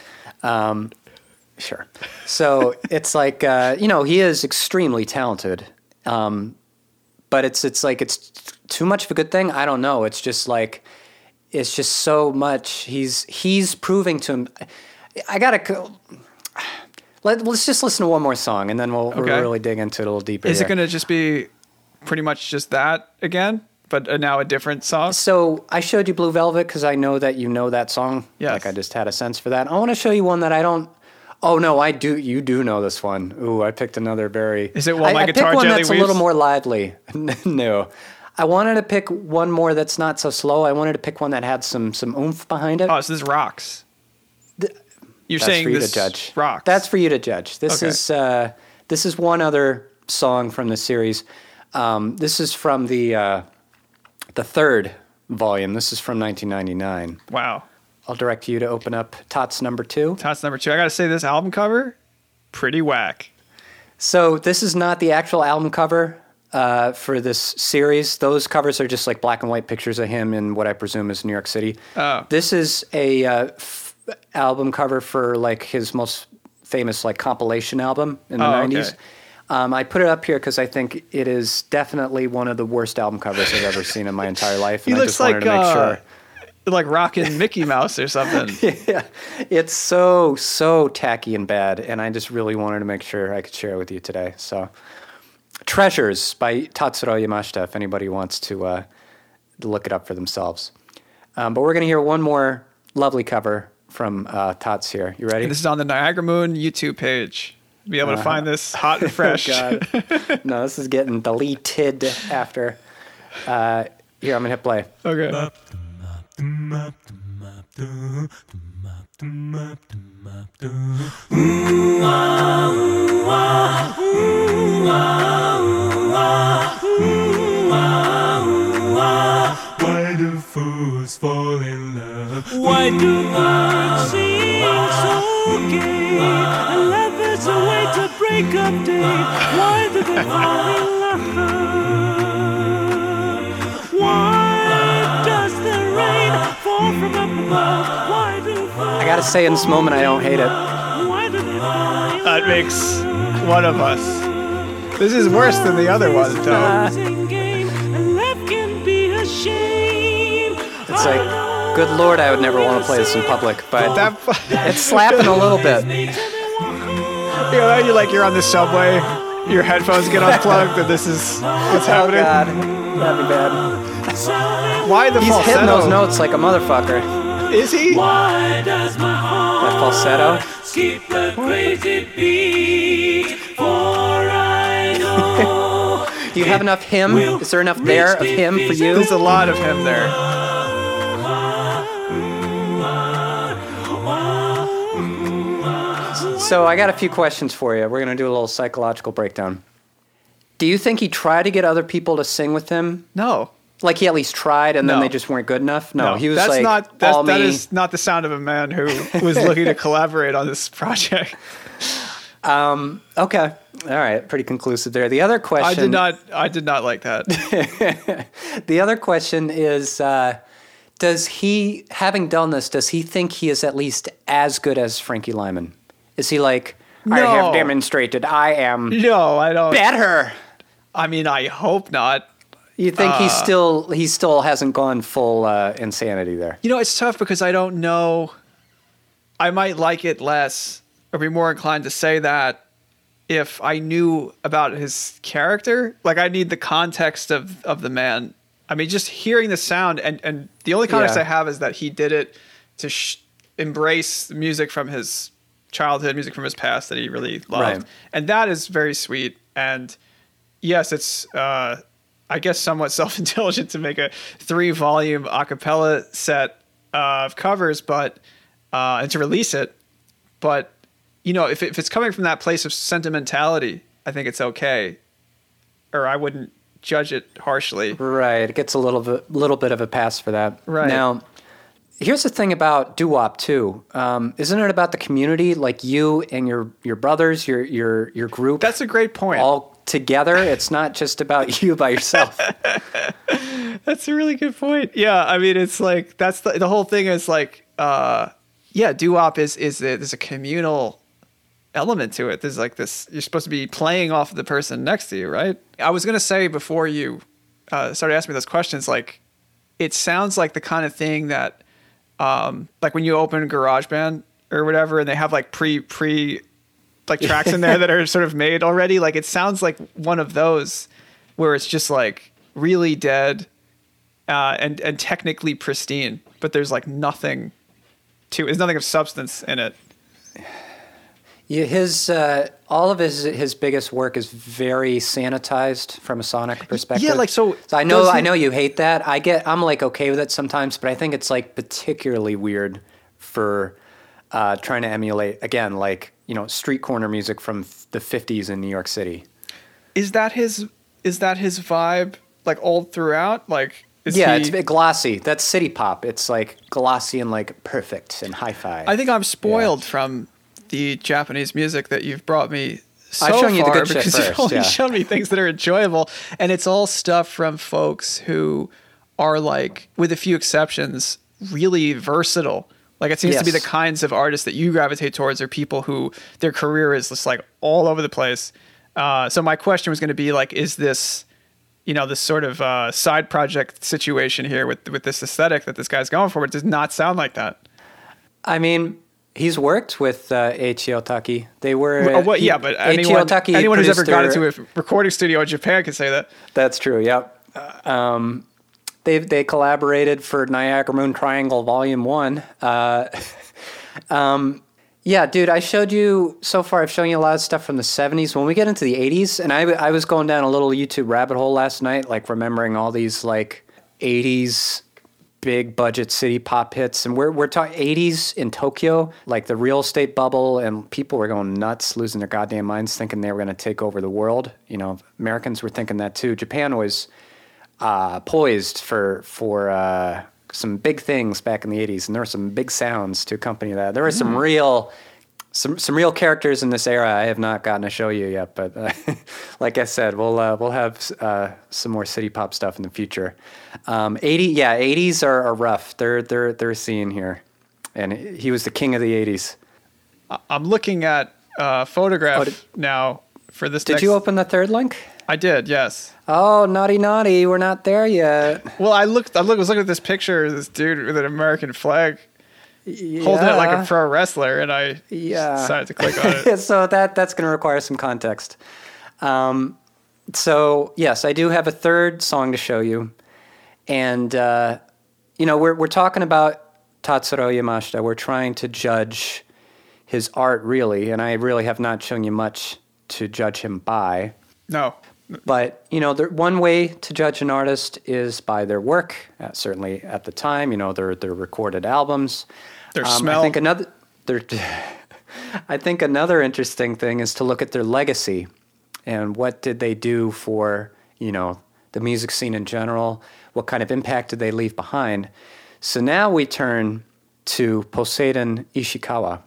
Sure. So it's like uh, you know he is extremely talented, um, but it's it's like it's too much of a good thing. I don't know. It's just like it's just so much. He's he's proving to him. I gotta. Let, let's just listen to one more song and then we'll, Okay. we'll really dig into it a little deeper. Is here. it going to just be pretty much just that again, but uh, now a different song? So I showed you Blue Velvet because I know that you know that song. Yes. Like I just had a sense for that. I want to show you one that I don't. Oh no, I do. You do know this one. Ooh, I picked another very. Is it While I, My I picked Guitar one Gently that's a little more lively. no, I wanted to pick one more that's not so slow. I wanted to pick one that had some some oomph behind it. Oh, so this rocks. You're That's saying for you this to judge. rocks. That's for you to judge. This Okay. is uh, this is one other song from the series. Um, this is from the uh, the third volume. This is from 1999. wow. I'll direct you to open up Tots number two. Tots number two. I got to say, this album cover, pretty whack. So this is not the actual album cover uh, for this series. Those covers are just like black and white pictures of him in what I presume is New York City. Oh. This is a uh, f- album cover for like his most famous like compilation album in the Oh, okay. 90s. Um, I put it up here because I think it is definitely one of the worst album covers I've ever seen in my entire life. He and I looks just wanted like to make uh, sure. Like rocking Mickey Mouse or something. yeah, it's so so tacky and bad, and I just really wanted to make sure I could share it with you today. So, Treasures by Tatsuro Yamashita. If anybody wants to uh, look it up for themselves, um, but we're gonna hear one more lovely cover from uh, Tots here. You ready? This is on the Niagara Moon YouTube page. Be able to find this hot and fresh. Uh-huh. Oh, God. no, this is getting deleted after. Uh, here, I'm gonna hit play. okay. Why do fools fall in love? Why do words seem so gay? And love is a way to break of day. Why do they fall in love? I gotta say, in this moment, I don't hate it. Why do they fall in That makes one of us. This is worse than the other one, though. losing game? And that can be a shame. It's like, good lord, I would never want to play this in public, but That, it's slapping a little bit. you know, you're like you're on the subway, your headphones get unplugged, and this is what's Oh happening. god, that'd be bad. Why the He's falsetto? hitting those notes like a motherfucker. Is he? Why does my heart That falsetto. keep a crazy beat? For I know Do you have enough him? Is there enough there of him for you? There's a lot of him there. So I got a few questions for you. We're gonna do a little psychological breakdown. Do you think he tried to get other people to sing with him? No. Like he at least tried, and then they just weren't good enough. No, he was that's like not that's, all that me. is not the sound of a man who was looking to collaborate on this project. Okay, all right, pretty conclusive there. The other question, I did not I did not like that. The other question is, uh, does he, having done this, does he think he is at least as good as Frankie Lymon? Is he like, I have demonstrated I am No, I don't. better? I mean, I hope not. You think he's Uh. still he still hasn't gone full uh, insanity there? You know, it's tough because I don't know. I might like it less or be more inclined to say that if I knew about his character. Like, I need the context of, of the man. I mean, just hearing the sound, and, and the only context Yeah. I have is that he did it to sh- embrace music from his childhood, music from his past that he really loved. Right. And that is very sweet. And yes, it's uh, I guess somewhat self-indulgent to make a three-volume a cappella set of covers, but uh, and to release it. But you know, if if it's coming from that place of sentimentality, I think it's okay, or I wouldn't judge it harshly. Right, it gets a little bit, little bit of a pass for that. Right. now, here's the thing about doo wop too. Um, isn't it about the community, like you and your your brothers, your your your group? That's a great point. all together. It's not just about you by yourself. That's a really good point. Yeah, I mean, it's like that's the the whole thing is like, uh, yeah, doo wop is is a, there's a communal element to it. There's like this. You're supposed to be playing off of the person next to you, right? I was gonna say before you uh, started asking me those questions, like, it sounds like the kind of thing that, um, like when you open GarageBand or whatever, and they have like pre pre like tracks in there that are sort of made already. Like it sounds like one of those where it's just like really dead uh, and and technically pristine, but there's like nothing to. There's nothing of substance in it. Yeah, his uh, all of his his biggest work is very sanitized from a sonic perspective. Yeah, like, so I know I know you hate that. I get I'm like okay with it sometimes, but I think it's like particularly weird for uh, trying to emulate again like you know street corner music from the 50s in New York City. Is that his? Is that his vibe? Like all throughout? Like is yeah, he- it's a bit glossy. That's city pop. It's like glossy and like perfect and hi-fi. I think I'm spoiled from the Japanese music that you've brought me so I've shown you the good shit because first, you've only yeah. shown me things that are enjoyable, and it's all stuff from folks who are like, with a few exceptions, really versatile. Like it seems to be the kinds of artists that you gravitate towards are people who their career is just like all over the place. Uh, so my question was going to be like, is this, you know, this sort of uh, side project situation here with with this aesthetic that this guy's going for? It does not sound like that. I mean, he's worked with uh, Eiichi Otaki. They were Oh, well, he- yeah, but anyone, anyone who's ever gone into a recording studio in Japan can say that. That's true. Yep. Um, they they collaborated for Niagara Moon Triangle Volume One. Uh, um, yeah, dude, I showed you so far. I've shown you a lot of stuff from the '70s. When we get into the '80s, and I I was going down a little YouTube rabbit hole last night, like remembering all these like '80s big budget city pop hits and we're we're talking 80s in Tokyo like the real estate bubble and people were going nuts losing their goddamn minds thinking they were going to take over the world you know Americans were thinking that too Japan was uh, poised for for uh, some big things back in the 80s and there were some big sounds to accompany that there were some real some some real characters in this era I have not gotten to show you yet, but uh, like I said, we'll uh, we'll have uh, some more city pop stuff in the future. Um, Eighty, yeah, eighties are, are rough. They're they're they're a scene here, and he was the king of the eighties. I'm looking at a photograph Oh, did- now for this. Did next- you open the third link? I did. Yes. Oh, naughty, naughty! We're not there yet. Well, I looked. I look, was looking at this picture of this dude with an American flag holding it like a pro wrestler, and I Yeah. decided to click on it. so that that's going to require some context. Um, so yes, I do have a third song to show you, and uh, you know we're we're talking about Tatsuro Yamashita. We're trying to judge his art really, and I really have not shown you much to judge him by. No. But you know, the, one way to judge an artist is by their work. Uh, certainly, at the time, you know, their their recorded albums. Their Um, smell. I think another. Their, I think another interesting thing is to look at their legacy, and what did they do for you know the music scene in general. What kind of impact did they leave behind? So now we turn to Poseidon Ishikawa.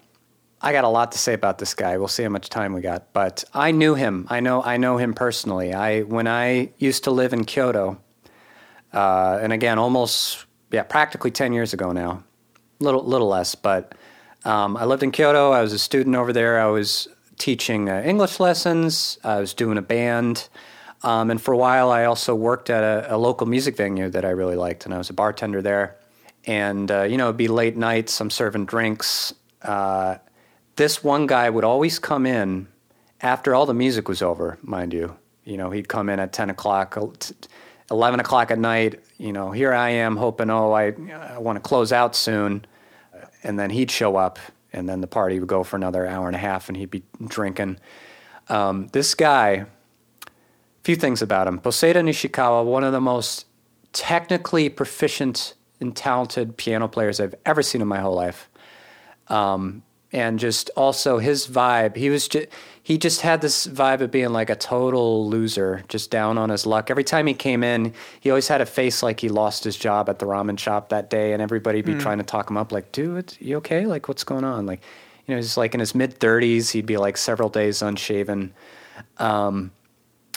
I got a lot to say about this guy. We'll see how much time we got. But I knew him. I know I know him personally. I when I used to live in Kyoto, uh, and again, almost yeah, practically ten years ago now, little little less. But um, I lived in Kyoto. I was a student over there. I was teaching uh, English lessons. I was doing a band. Um, and for a while, I also worked at a, a local music venue that I really liked, and I was a bartender there. And uh, you know, it'd be late nights. I'm serving drinks. Uh, this one guy would always come in after all the music was over, mind you. You know, he'd come in at 10 o'clock, 11 o'clock at night. You know, here I am hoping, oh, I, I want to close out soon. And then he'd show up, and then the party would go for another hour and a half, and he'd be drinking. Um, this guy, few things about him. Poseidon Ishikawa, one of the most technically proficient and talented piano players I've ever seen in my whole life. Um, and just also his vibe, he was just he just had this vibe of being like a total loser, just down on his luck. Every time he came in, he always had a face like he lost his job at the ramen shop that day, and everybody be trying to talk him up, like, "Dude, you okay? Like, what's going on?" Like, you know, he's like in his mid thirties. He'd be like several days unshaven. Um,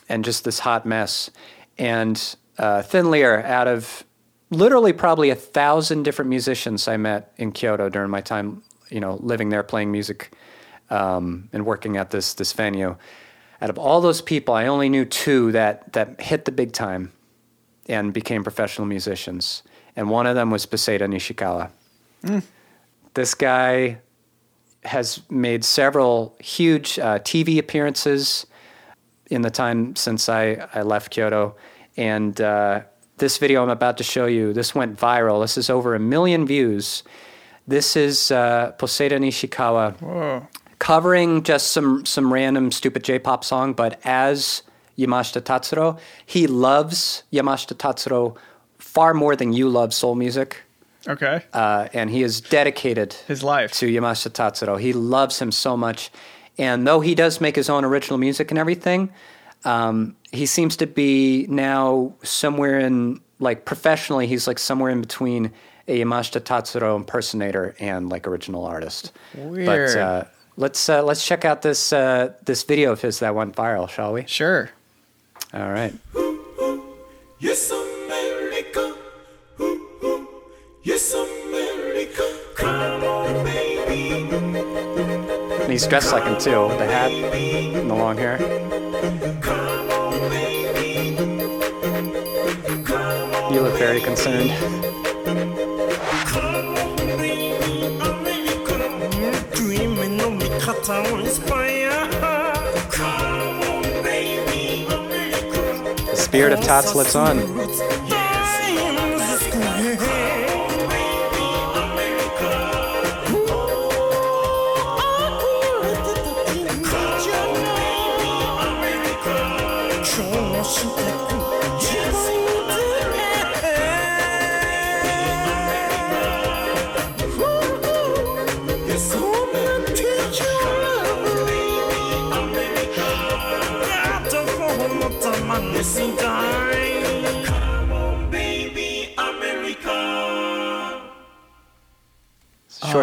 and just this hot mess. And uh, Thin Lear, out of literally probably a thousand different musicians I met in Kyoto during my time, you know, living there, playing music, um, and working at this this venue. Out of all those people, I only knew two that that hit the big time and became professional musicians. And one of them was Poseidon Ishikawa. This guy has made several huge uh, TV appearances in the time since I, I left Kyoto. And uh, this video I'm about to show you, this went viral. This is over a million views. This is uh, Poseidon Ishikawa covering just some, some random stupid J-pop song, but as Yamashita Tatsuro. He loves Yamashita Tatsuro far more than you love soul music. Okay. Uh, and he is dedicated His life. to Yamashita Tatsuro. He loves him so much. And though he does make his own original music and everything, um, he seems to be now somewhere in, like, professionally, he's like somewhere in between a Yamashita Tatsuro impersonator and like original artist. Weird. But uh, let's uh, let's check out this uh, this video of his that went viral, shall we? Sure. All right. Yes, America. Ooh. Yes, America. Come on, baby. And he's dressed like him too, the hat and the long hair. Come on, baby. Come on, You look very concerned. Spirit of Tots lives on.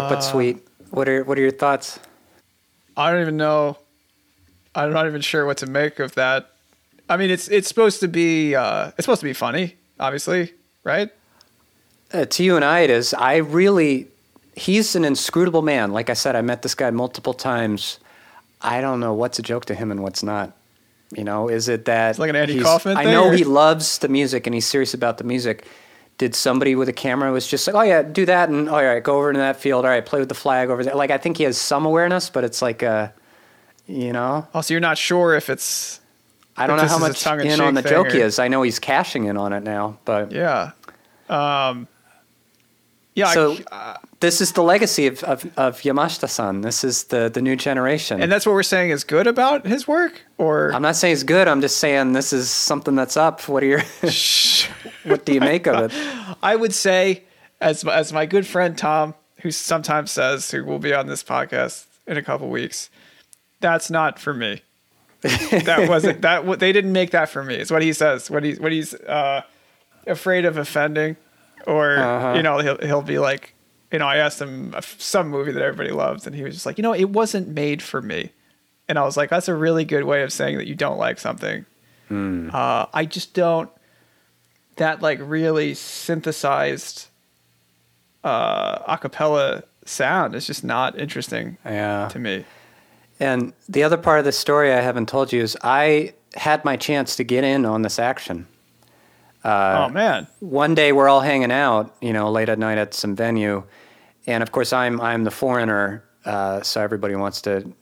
Short but sweet. What are what are your thoughts? I don't even know. I'm not even sure what to make of that. I mean, it's it's supposed to be uh, it's supposed to be funny, obviously, right? Uh, to you and I, it is. I really, he's an inscrutable man. Like I said, I met this guy multiple times. I don't know what's a joke to him and what's not. You know, is it that It's like an Andy Kaufman I know or- he loves the music and he's serious about the music. Did somebody with a camera was just like, oh yeah, do that, and oh, all right, go over to that field. All right, play with the flag over there. Like I think he has some awareness, but it's like, uh, you know, Also, you're not sure if it's I don't know how this is a much tongue-in-cheek on the joke he is. I know he's cashing in on it now, but yeah, um, yeah. I- So- uh, this is the legacy of of, of Yamashita-san. This is the the new generation. and that's what we're saying is good about his work, or I'm not saying it's good. I'm just saying this is something that's up. What are your what do you make of it? I would say, as as my good friend Tom, who sometimes says, who will be on this podcast in a couple weeks, that's not for me. that wasn't that. They didn't make that for me. Is what he says. What he's what he's uh, afraid of offending, or Uh-huh. you know, he'll he'll be like, you know, I asked him some movie that everybody loves, and he was just like, you know, it wasn't made for me. And I was like, that's a really good way of saying that you don't like something. Uh, I just don't. That like really synthesized uh, acapella sound is just not interesting Yeah. to me. And the other part of the story I haven't told you is I had my chance to get in on this action. Uh, oh man, One day we're all hanging out, you know, late at night at some venue, and of course I'm I'm the foreigner, uh, so everybody wants to,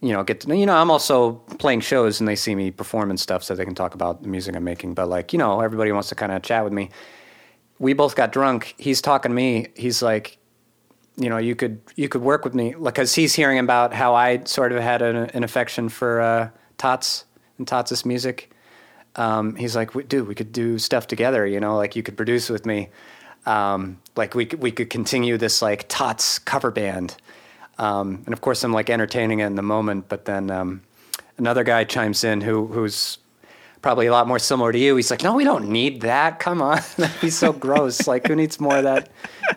you know, get to you know I'm also playing shows and they see me perform and stuff, so they can talk about the music I'm making. But like you know, everybody wants to kind of chat with me. We both got drunk. He's talking to me. He's like, you know, you could you could work with me because he's hearing about how I sort of had an, an affection for uh, Tots and Tots' music. Um, he's like, dude, we could do stuff together. You know, like you could produce with me. Um, like we we could continue this like Tots cover band. Um, and of course, I'm like entertaining it in the moment. But then um, another guy chimes in who who's probably a lot more similar to you. He's like, no, we don't need that. Come on, that'd be so gross. Like, who needs more of that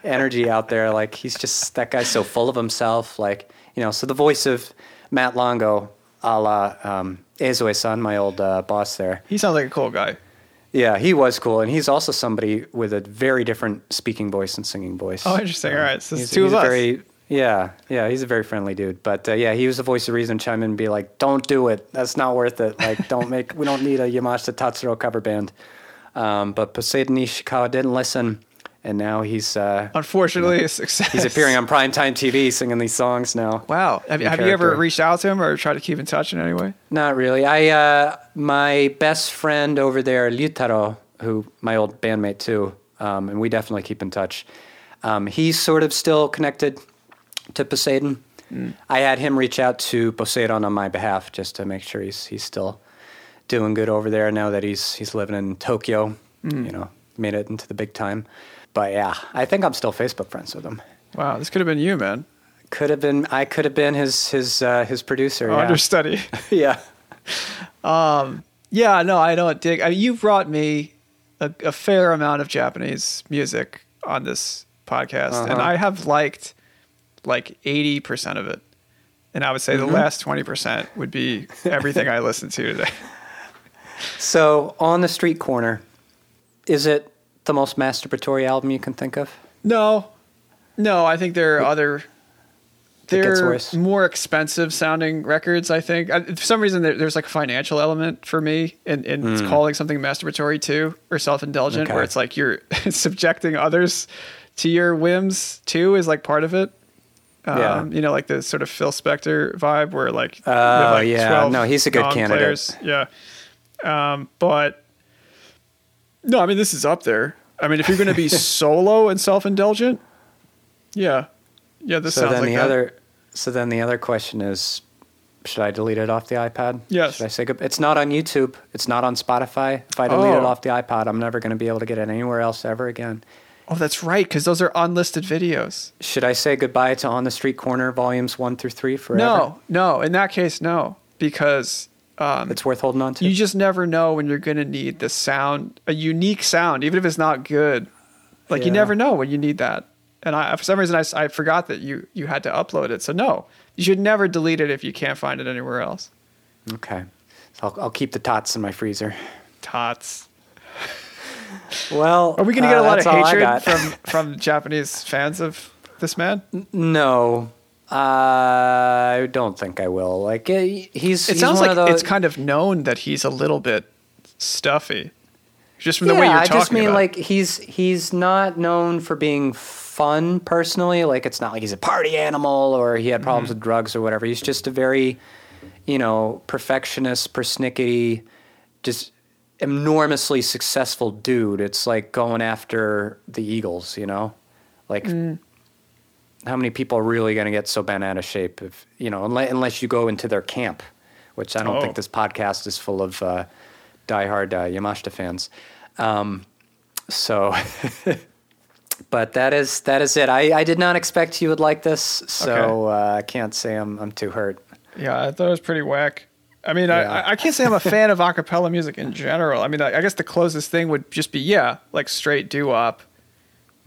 energy out there? Like, he's just that guy's so full of himself. Like, you know. So the voice of Matt Longo, a la um, Ezoe-san, my old uh, boss there. he sounds like a cool guy. Yeah, he was cool, and he's also somebody with a very different speaking voice and singing voice. Oh, interesting. All right, so it's he's, two of us. very yeah, yeah, he's a very friendly dude. But uh, yeah, he was the voice of reason. Chime in and be like, "Don't do it. That's not worth it. Like, don't make. we don't need a Yamashita Tatsuro cover band." Um, but Poseidon Ishikawa didn't listen, and now he's uh, Unfortunately, a success. he's appearing on primetime TV singing these songs now. Wow. Have, have you ever reached out to him or tried to keep in touch in any way? Not really. I uh, my best friend over there, Ryutaro, who my old bandmate too, um, and we definitely keep in touch. Um, he's sort of still connected to Poseidon. I had him reach out to Poseidon on my behalf just to make sure he's he's still doing good over there now that he's he's living in Tokyo. You know, made it into the big time. But yeah, I think I'm still Facebook friends with him. Wow, this could have been you, man. Could have been I could have been his his uh, his producer. Oh, yeah. understudy. yeah. yeah, no, I don't dig. I mean, you've brought me a, a fair amount of Japanese music on this podcast, and Uh-huh. I have liked like 80% of it. And I would say Mm-hmm. the last 20% would be everything I listened to today. So on the street corner, is it the most masturbatory album you can think of? No, no, I think there are other. It gets They're worse. more expensive sounding records. I think I, for some reason there, there's like a financial element for me in, in it's calling something masturbatory too or self indulgent. Okay. where it's like you're subjecting others to your whims too is like part of it. Um, Yeah. you know, like the sort of Phil Spector vibe, where like Oh, you like, yeah. No, he's a good candidate. non-players. Yeah, um, but no, I mean this is up there. I mean, if you're going to be solo and self-indulgent, yeah, yeah, this so sounds then like the that. other, so then the other question is, should I delete it off the iPad? Yes. Should I say good? It's not on YouTube. It's not on Spotify. If I delete it Oh. off the iPod, I'm never going to be able to get it anywhere else ever again. Oh, that's right, because those are unlisted videos. Should I say goodbye to On the Street Corner volumes one through three forever? No, no. In that case, no, because um, It's worth holding on to. you just never know when you're going to need the sound, a unique sound, even if it's not good. Like you never know when you need that. And I, for some reason, I forgot that you you had to upload it. So no, you should never delete it if you can't find it anywhere else. Okay. So I'll, I'll keep the tots in my freezer. Tots. Well, Are we going to get uh, a lot of hatred from from Japanese fans of this man? No, I don't think I will. Like eh, he's. It he's sounds like those, it's kind of known that he's a little bit stuffy, just from the yeah, way you're talking. I just mean about like he's he's not known for being fun personally. Like it's not like he's a party animal or he had problems Mm-hmm. with drugs or whatever. He's just a very, you know, perfectionist, persnickety, just enormously successful dude. It's like going after the Eagles, you know, like. Mm. How many people are really going to get so bent out of shape if you know unless, unless you go into their camp, which I don't Oh. think this podcast is full of uh, diehard uh, Yamashita fans. Um, so, but that is that is it. I, I did not expect you would like this, so uh, I can't say I'm I'm too hurt. Yeah, I thought it was pretty whack. I mean, Yeah. I, I can't say I'm a fan of acapella music in general. I mean, I, I guess the closest thing would just be yeah, like straight doo wop.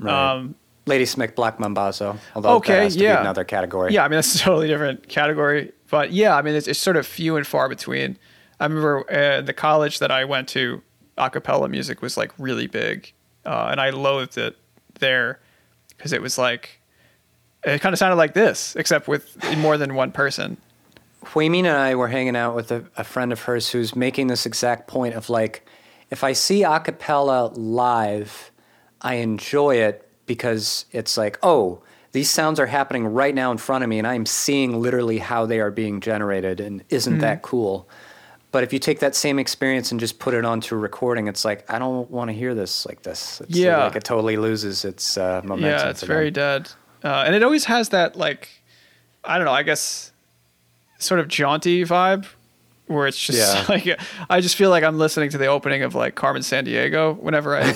Um, Ladysmith Black Mambazo, although Okay, that has to yeah. be another category. yeah, I mean that's a totally different category. But yeah, I mean it's, it's sort of few and far between. I remember uh, the college that I went to, acapella music was like really big, uh, and I loathed it there because it was like it kind of sounded like this, except with more than one person. Huimin and I were hanging out with a, a friend of hers who's making this exact point of like, if I see a cappella live, I enjoy it because it's like, oh, these sounds are happening right now in front of me, and I'm seeing literally how they are being generated, and isn't that cool? But if you take that same experience and just put it onto a recording, it's like I don't want to hear this like this. It's Yeah. like it totally loses its uh, momentum. Yeah, it's very dead, uh, and it always has that like, I don't know, I guess, sort of jaunty vibe, where it's just Yeah. like I just feel like I'm listening to the opening of like Carmen Sandiego whenever I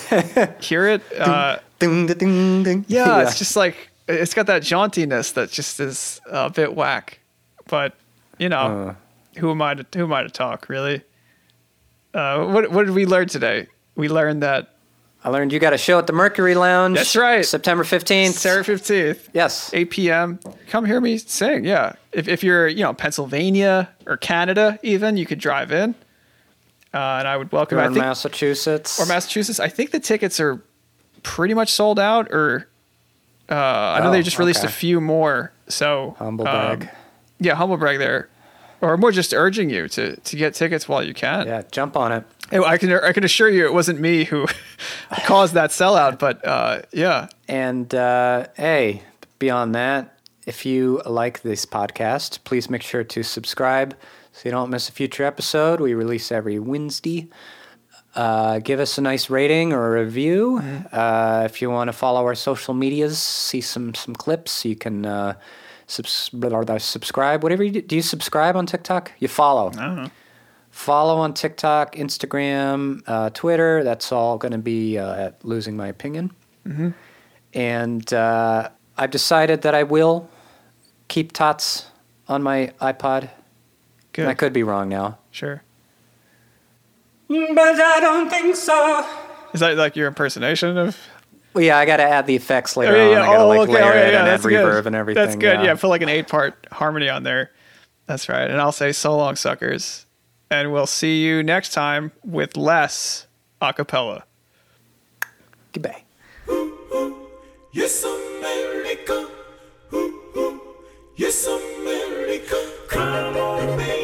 hear it. Uh, Ding, ding, ding, ding. yeah, it's just like it's got that jauntiness that just is a bit whack, but you know, Uh. who am I to who am I to talk really? Uh, what what did we learn today? We learned that I learned you got a show at the Mercury Lounge. That's right. September fifteenth. Sarah fifteenth. Yes. 8 p.m. Come hear me sing. Yeah. If, if you're, you know, Pennsylvania or Canada, even, you could drive in. Uh, and I would welcome Or I think, Massachusetts. or Massachusetts. I think the tickets are pretty much sold out, or uh, I know Oh, they just released a few more. So, Humble um, brag. yeah, humble brag there. Or more just urging you to, to get tickets while you can. yeah, jump on it. I can I can assure you it wasn't me who caused that sellout, but uh, yeah, And uh, hey, beyond that, if you like this podcast, please make sure to subscribe so you don't miss a future episode. We release every Wednesday. Uh, give us a nice rating or a review. Uh, if you want to follow our social medias, see some some clips, you can uh, subs- blah, blah, subscribe. Whatever you do. Do you subscribe on TikTok? You follow. I don't know. Follow on TikTok, Instagram, uh, Twitter. That's all going to be uh, at Losing My Opinion. And uh, I've decided that I will keep Tots on my iPod. Good. And I could be wrong now. Sure. But I don't think so. Is that like your impersonation of? Well, yeah, I got to add the effects later oh, yeah, yeah. on. I got to oh, like okay. layer oh, yeah, it and add reverb and everything. That's good. Yeah. put like an eight-part harmony on there. That's right. And I'll say so long, suckers, and we'll see you next time with less acapella. Goodbye. Yes, America. Ooh, yes, America. Come on, baby.